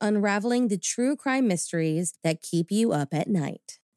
unraveling the true crime mysteries that keep you up at night.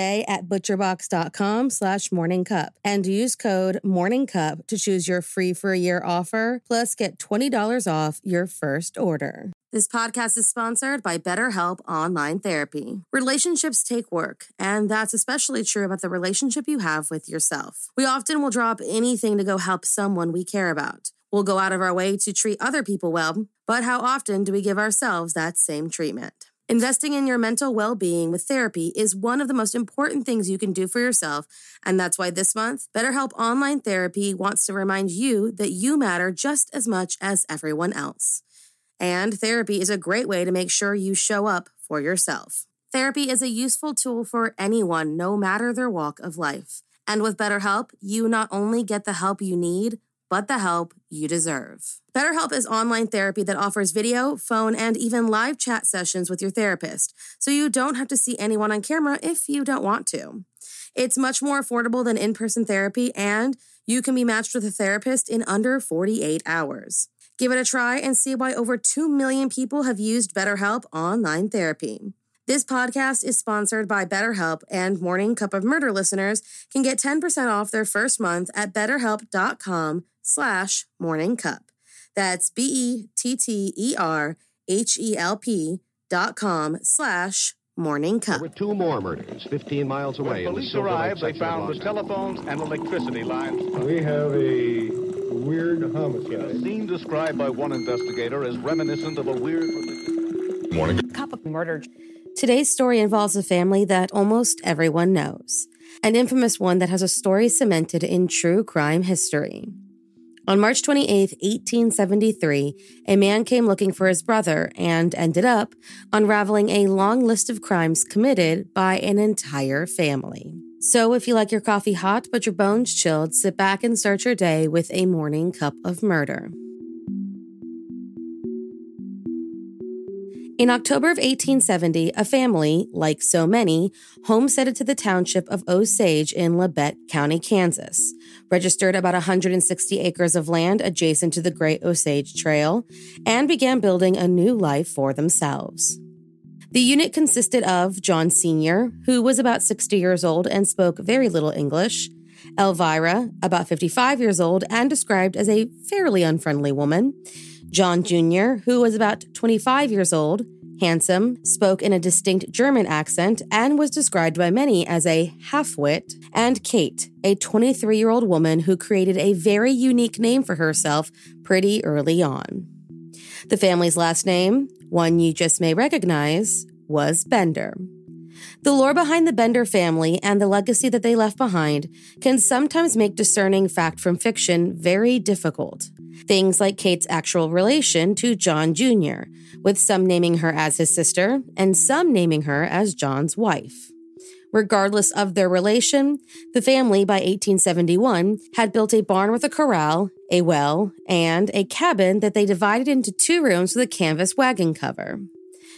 at butcherbox.com slash morningcup and use code morningcup to choose your free for a year offer plus get $20 off your first order. This podcast is sponsored by BetterHelp Online Therapy. Relationships take work, and that's especially true about the relationship you have with yourself. We often will drop anything to go help someone we care about. We'll go out of our way to treat other people well, but how often do we give ourselves that same treatment? Investing in your mental well being with therapy is one of the most important things you can do for yourself, and that's why this month, BetterHelp Online Therapy wants to remind you that you matter just as much as everyone else. And therapy is a great way to make sure you show up for yourself. Therapy is a useful tool for anyone, no matter their walk of life. And with BetterHelp, you not only get the help you need, but the help you deserve. BetterHelp is online therapy that offers video, phone, and even live chat sessions with your therapist, so you don't have to see anyone on camera if you don't want to. It's much more affordable than in person therapy, and you can be matched with a therapist in under 48 hours. Give it a try and see why over 2 million people have used BetterHelp online therapy. This podcast is sponsored by BetterHelp, and Morning Cup of Murder listeners can get 10% off their first month at betterhelp.com slash morningcup. That's B-E-T-T-E-R-H-E-L-P dot com slash morning cup. There were two more murders 15 miles away. When in the police Silver arrived, they found the telephones and electricity lines. We have a weird homicide. A homicide. scene described by one investigator as reminiscent of a weird. Morning. Cup of murder. Today's story involves a family that almost everyone knows, an infamous one that has a story cemented in true crime history. On March 28, 1873, a man came looking for his brother and ended up unraveling a long list of crimes committed by an entire family. So, if you like your coffee hot but your bones chilled, sit back and start your day with a morning cup of murder. In October of 1870, a family, like so many, homesteaded to the township of Osage in Labette County, Kansas, registered about 160 acres of land adjacent to the Great Osage Trail, and began building a new life for themselves. The unit consisted of John Sr., who was about 60 years old and spoke very little English, Elvira, about 55 years old and described as a fairly unfriendly woman, John Jr., who was about 25 years old, handsome, spoke in a distinct German accent, and was described by many as a half-wit, and Kate, a 23 year old woman who created a very unique name for herself pretty early on. The family's last name, one you just may recognize, was Bender. The lore behind the Bender family and the legacy that they left behind can sometimes make discerning fact from fiction very difficult. Things like Kate's actual relation to John Jr., with some naming her as his sister and some naming her as John's wife. Regardless of their relation, the family by 1871 had built a barn with a corral, a well, and a cabin that they divided into two rooms with a canvas wagon cover.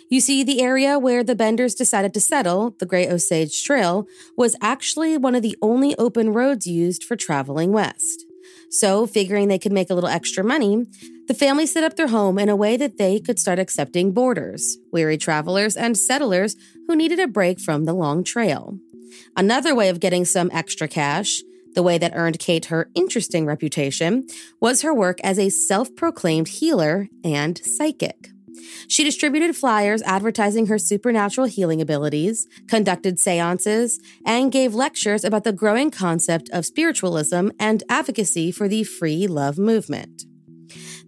You see, the area where the Benders decided to settle, the Great Osage Trail, was actually one of the only open roads used for traveling west. So, figuring they could make a little extra money, the family set up their home in a way that they could start accepting boarders, weary travelers, and settlers who needed a break from the long trail. Another way of getting some extra cash, the way that earned Kate her interesting reputation, was her work as a self proclaimed healer and psychic. She distributed flyers advertising her supernatural healing abilities, conducted seances, and gave lectures about the growing concept of spiritualism and advocacy for the free love movement.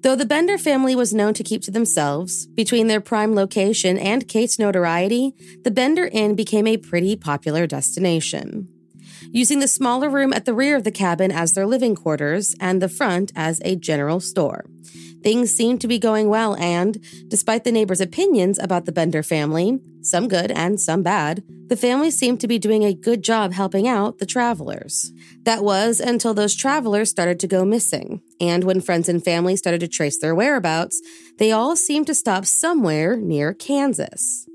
Though the Bender family was known to keep to themselves, between their prime location and Kate's notoriety, the Bender Inn became a pretty popular destination. Using the smaller room at the rear of the cabin as their living quarters and the front as a general store. Things seemed to be going well, and despite the neighbors' opinions about the Bender family, some good and some bad, the family seemed to be doing a good job helping out the travelers. That was until those travelers started to go missing, and when friends and family started to trace their whereabouts, they all seemed to stop somewhere near Kansas.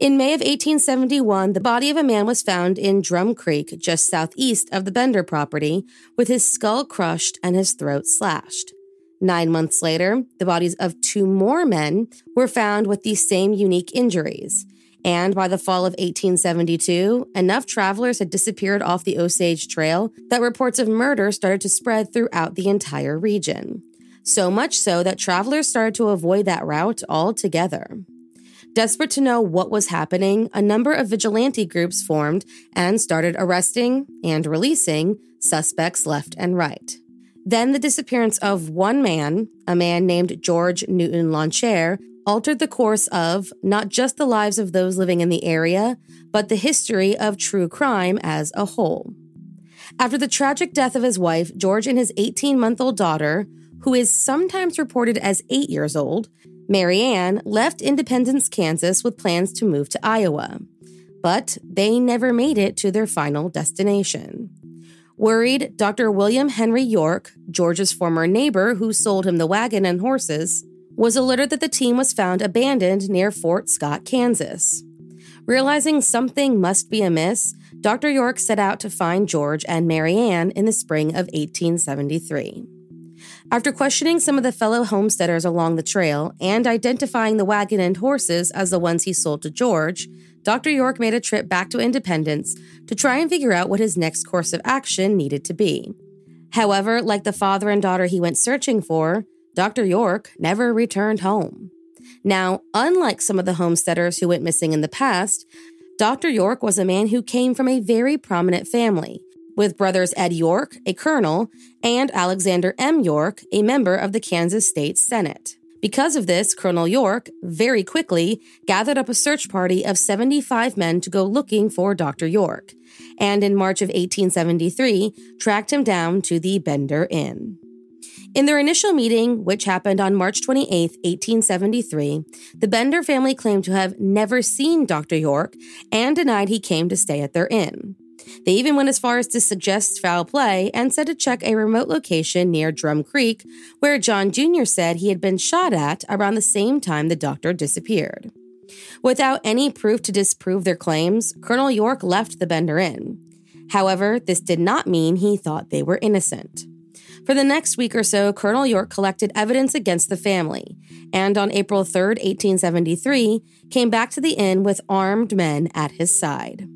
In May of 1871, the body of a man was found in Drum Creek, just southeast of the Bender property, with his skull crushed and his throat slashed. Nine months later, the bodies of two more men were found with the same unique injuries. And by the fall of 1872, enough travelers had disappeared off the Osage Trail that reports of murder started to spread throughout the entire region. So much so that travelers started to avoid that route altogether. Desperate to know what was happening, a number of vigilante groups formed and started arresting and releasing suspects left and right. Then the disappearance of one man, a man named George Newton Launcher, altered the course of not just the lives of those living in the area, but the history of true crime as a whole. After the tragic death of his wife, George and his 18 month old daughter, who is sometimes reported as eight years old, Mary Ann, left Independence, Kansas with plans to move to Iowa. But they never made it to their final destination. Worried, Dr. William Henry York, George's former neighbor who sold him the wagon and horses, was alerted that the team was found abandoned near Fort Scott, Kansas. Realizing something must be amiss, Dr. York set out to find George and Mary Ann in the spring of 1873. After questioning some of the fellow homesteaders along the trail and identifying the wagon and horses as the ones he sold to George, Dr. York made a trip back to Independence to try and figure out what his next course of action needed to be. However, like the father and daughter he went searching for, Dr. York never returned home. Now, unlike some of the homesteaders who went missing in the past, Dr. York was a man who came from a very prominent family, with brothers Ed York, a colonel, and Alexander M. York, a member of the Kansas State Senate. Because of this, Colonel York very quickly gathered up a search party of 75 men to go looking for Dr. York, and in March of 1873, tracked him down to the Bender Inn. In their initial meeting, which happened on March 28, 1873, the Bender family claimed to have never seen Dr. York and denied he came to stay at their inn. They even went as far as to suggest foul play and said to check a remote location near Drum Creek, where John Jr. said he had been shot at around the same time the doctor disappeared. Without any proof to disprove their claims, Colonel York left the Bender Inn. However, this did not mean he thought they were innocent. For the next week or so, Colonel York collected evidence against the family, and on April 3, 1873, came back to the inn with armed men at his side.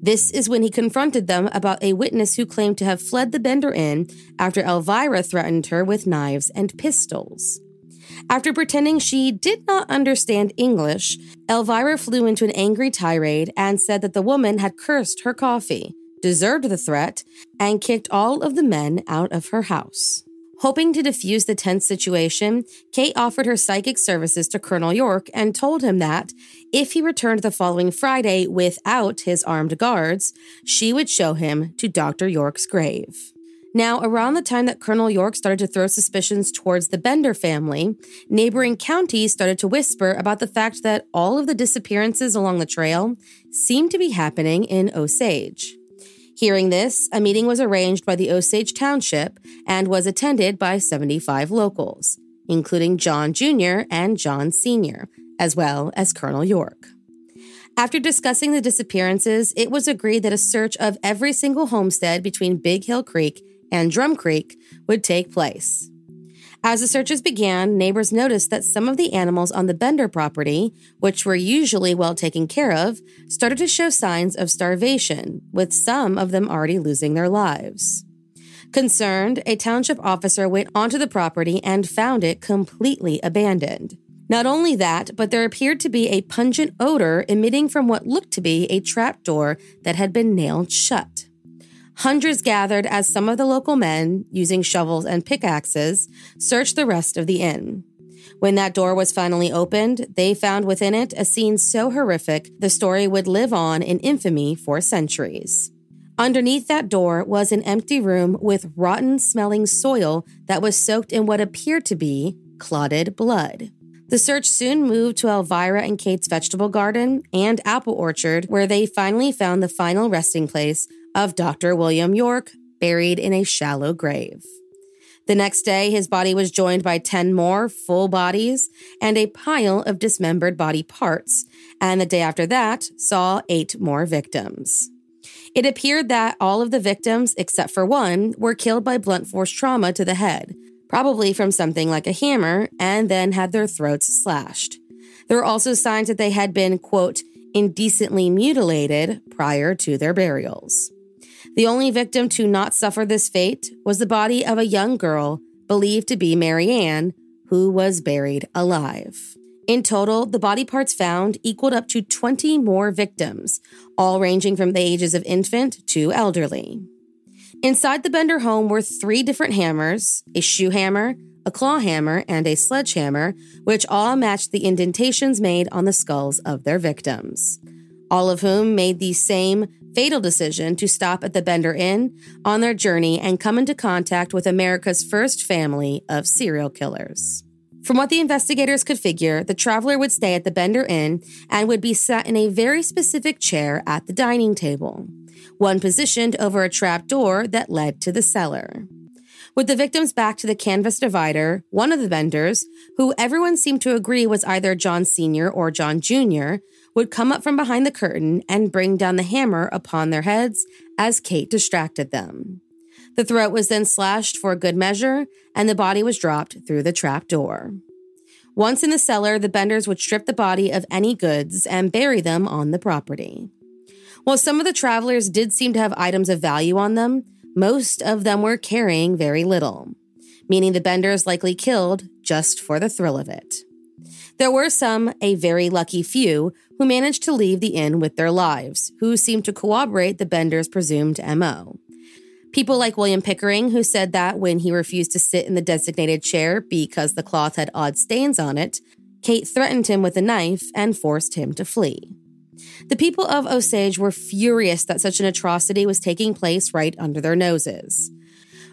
This is when he confronted them about a witness who claimed to have fled the Bender Inn after Elvira threatened her with knives and pistols. After pretending she did not understand English, Elvira flew into an angry tirade and said that the woman had cursed her coffee, deserved the threat, and kicked all of the men out of her house. Hoping to defuse the tense situation, Kate offered her psychic services to Colonel York and told him that, if he returned the following Friday without his armed guards, she would show him to Dr. York's grave. Now, around the time that Colonel York started to throw suspicions towards the Bender family, neighboring counties started to whisper about the fact that all of the disappearances along the trail seemed to be happening in Osage. Hearing this, a meeting was arranged by the Osage Township and was attended by 75 locals, including John Jr. and John Sr., as well as Colonel York. After discussing the disappearances, it was agreed that a search of every single homestead between Big Hill Creek and Drum Creek would take place. As the searches began, neighbors noticed that some of the animals on the Bender property, which were usually well taken care of, started to show signs of starvation, with some of them already losing their lives. Concerned, a township officer went onto the property and found it completely abandoned. Not only that, but there appeared to be a pungent odor emitting from what looked to be a trapdoor that had been nailed shut. Hundreds gathered as some of the local men, using shovels and pickaxes, searched the rest of the inn. When that door was finally opened, they found within it a scene so horrific the story would live on in infamy for centuries. Underneath that door was an empty room with rotten smelling soil that was soaked in what appeared to be clotted blood. The search soon moved to Elvira and Kate's vegetable garden and apple orchard, where they finally found the final resting place of Dr. William York, buried in a shallow grave. The next day, his body was joined by 10 more full bodies and a pile of dismembered body parts, and the day after that saw eight more victims. It appeared that all of the victims, except for one, were killed by blunt force trauma to the head, probably from something like a hammer, and then had their throats slashed. There were also signs that they had been, quote, indecently mutilated prior to their burials. The only victim to not suffer this fate was the body of a young girl believed to be Mary Ann, who was buried alive. In total, the body parts found equaled up to 20 more victims, all ranging from the ages of infant to elderly. Inside the Bender home were three different hammers a shoe hammer, a claw hammer, and a sledgehammer, which all matched the indentations made on the skulls of their victims. All of whom made the same fatal decision to stop at the Bender Inn on their journey and come into contact with America's first family of serial killers. From what the investigators could figure, the traveler would stay at the Bender Inn and would be sat in a very specific chair at the dining table, one positioned over a trap door that led to the cellar. With the victims back to the canvas divider, one of the Benders, who everyone seemed to agree was either John Sr. or John Jr., would come up from behind the curtain and bring down the hammer upon their heads as Kate distracted them. The throat was then slashed for good measure, and the body was dropped through the trap door. Once in the cellar, the Benders would strip the body of any goods and bury them on the property. While some of the travelers did seem to have items of value on them, most of them were carrying very little, meaning the Benders likely killed just for the thrill of it. There were some, a very lucky few, who managed to leave the inn with their lives, who seemed to corroborate the Bender's presumed MO. People like William Pickering, who said that when he refused to sit in the designated chair because the cloth had odd stains on it, Kate threatened him with a knife and forced him to flee. The people of Osage were furious that such an atrocity was taking place right under their noses.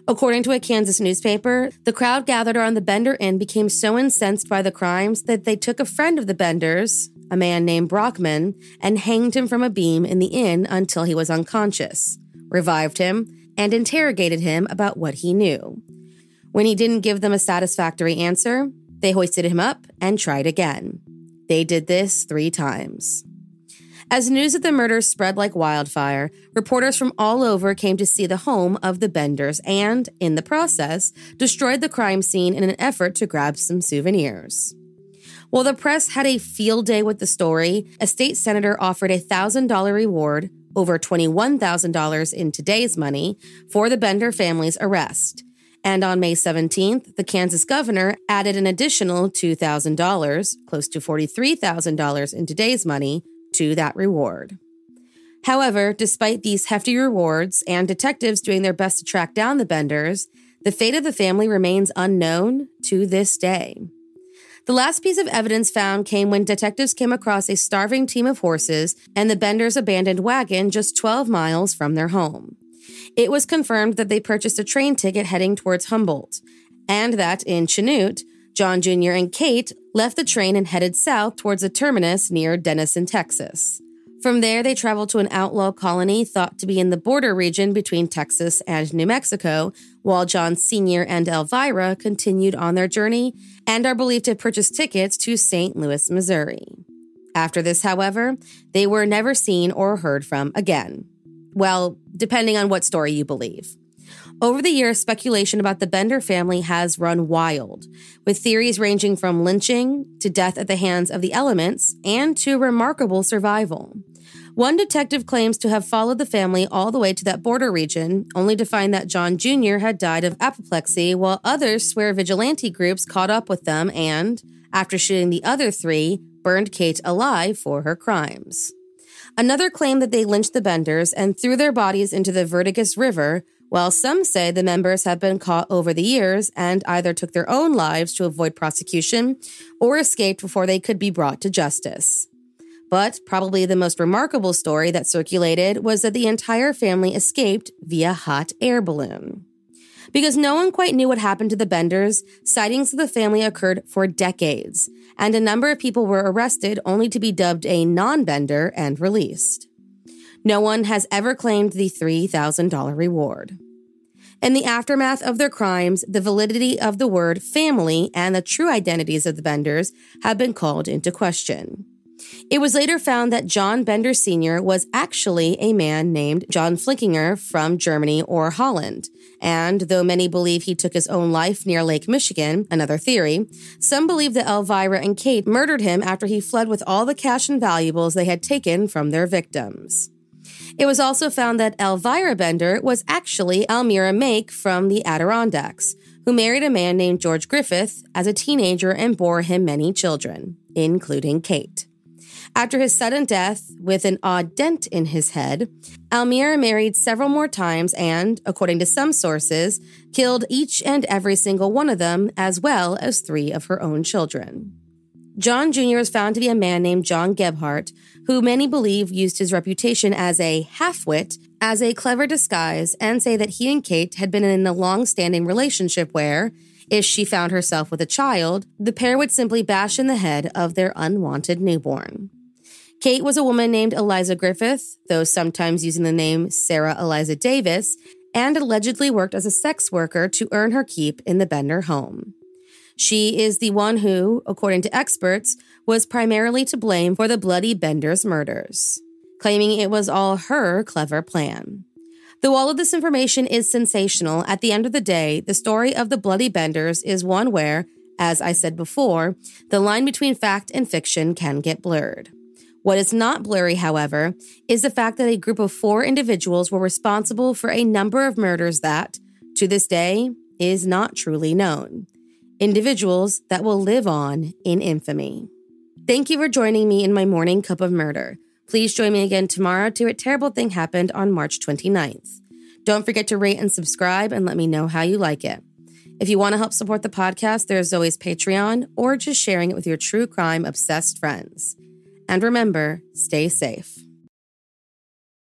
According to a Kansas newspaper, the crowd gathered around the Bender Inn became so incensed by the crimes that they took a friend of the Benders, a man named Brockman, and hanged him from a beam in the inn until he was unconscious, revived him, and interrogated him about what he knew. When he didn't give them a satisfactory answer, they hoisted him up and tried again. They did this three times. As news of the murders spread like wildfire, reporters from all over came to see the home of the Benders and, in the process, destroyed the crime scene in an effort to grab some souvenirs. While the press had a field day with the story, a state senator offered a $1,000 reward, over $21,000 in today's money, for the Bender family's arrest. And on May 17th, the Kansas governor added an additional $2,000, close to $43,000 in today's money, to that reward. However, despite these hefty rewards and detectives doing their best to track down the Benders, the fate of the family remains unknown to this day. The last piece of evidence found came when detectives came across a starving team of horses and the Benders' abandoned wagon just 12 miles from their home. It was confirmed that they purchased a train ticket heading towards Humboldt, and that in Chanute, John Jr. and Kate left the train and headed south towards a terminus near Denison, Texas. From there, they traveled to an outlaw colony thought to be in the border region between Texas and New Mexico, while John Sr. and Elvira continued on their journey and are believed to have purchased tickets to St. Louis, Missouri. After this, however, they were never seen or heard from again. Well, depending on what story you believe. Over the years, speculation about the Bender family has run wild, with theories ranging from lynching to death at the hands of the elements and to remarkable survival. One detective claims to have followed the family all the way to that border region, only to find that John Jr. had died of apoplexy, while others swear vigilante groups caught up with them and, after shooting the other three, burned Kate alive for her crimes. Another claimed that they lynched the Benders and threw their bodies into the Verdigris River, while some say the members have been caught over the years and either took their own lives to avoid prosecution or escaped before they could be brought to justice. But probably the most remarkable story that circulated was that the entire family escaped via hot air balloon. Because no one quite knew what happened to the Benders, sightings of the family occurred for decades, and a number of people were arrested only to be dubbed a non Bender and released. No one has ever claimed the $3,000 reward. In the aftermath of their crimes, the validity of the word family and the true identities of the Benders have been called into question. It was later found that John Bender Sr. was actually a man named John Flickinger from Germany or Holland. And though many believe he took his own life near Lake Michigan, another theory, some believe that Elvira and Kate murdered him after he fled with all the cash and valuables they had taken from their victims. It was also found that Elvira Bender was actually Almira Make from the Adirondacks, who married a man named George Griffith as a teenager and bore him many children, including Kate. After his sudden death, with an odd dent in his head, Almira married several more times and, according to some sources, killed each and every single one of them, as well as three of her own children. John Jr. is found to be a man named John Gebhardt, who many believe used his reputation as a half-wit as a clever disguise and say that he and Kate had been in a long-standing relationship where, if she found herself with a child, the pair would simply bash in the head of their unwanted newborn. Kate was a woman named Eliza Griffith, though sometimes using the name Sarah Eliza Davis, and allegedly worked as a sex worker to earn her keep in the Bender home. She is the one who, according to experts, was primarily to blame for the bloody Bender's murders, claiming it was all her clever plan. Though all of this information is sensational, at the end of the day, the story of the Bloody Benders is one where, as I said before, the line between fact and fiction can get blurred. What is not blurry, however, is the fact that a group of four individuals were responsible for a number of murders that, to this day, is not truly known. Individuals that will live on in infamy. Thank you for joining me in my morning cup of murder. Please join me again tomorrow to A Terrible Thing Happened on March 29th. Don't forget to rate and subscribe and let me know how you like it. If you want to help support the podcast, there's always Patreon or just sharing it with your true crime obsessed friends. And remember, stay safe.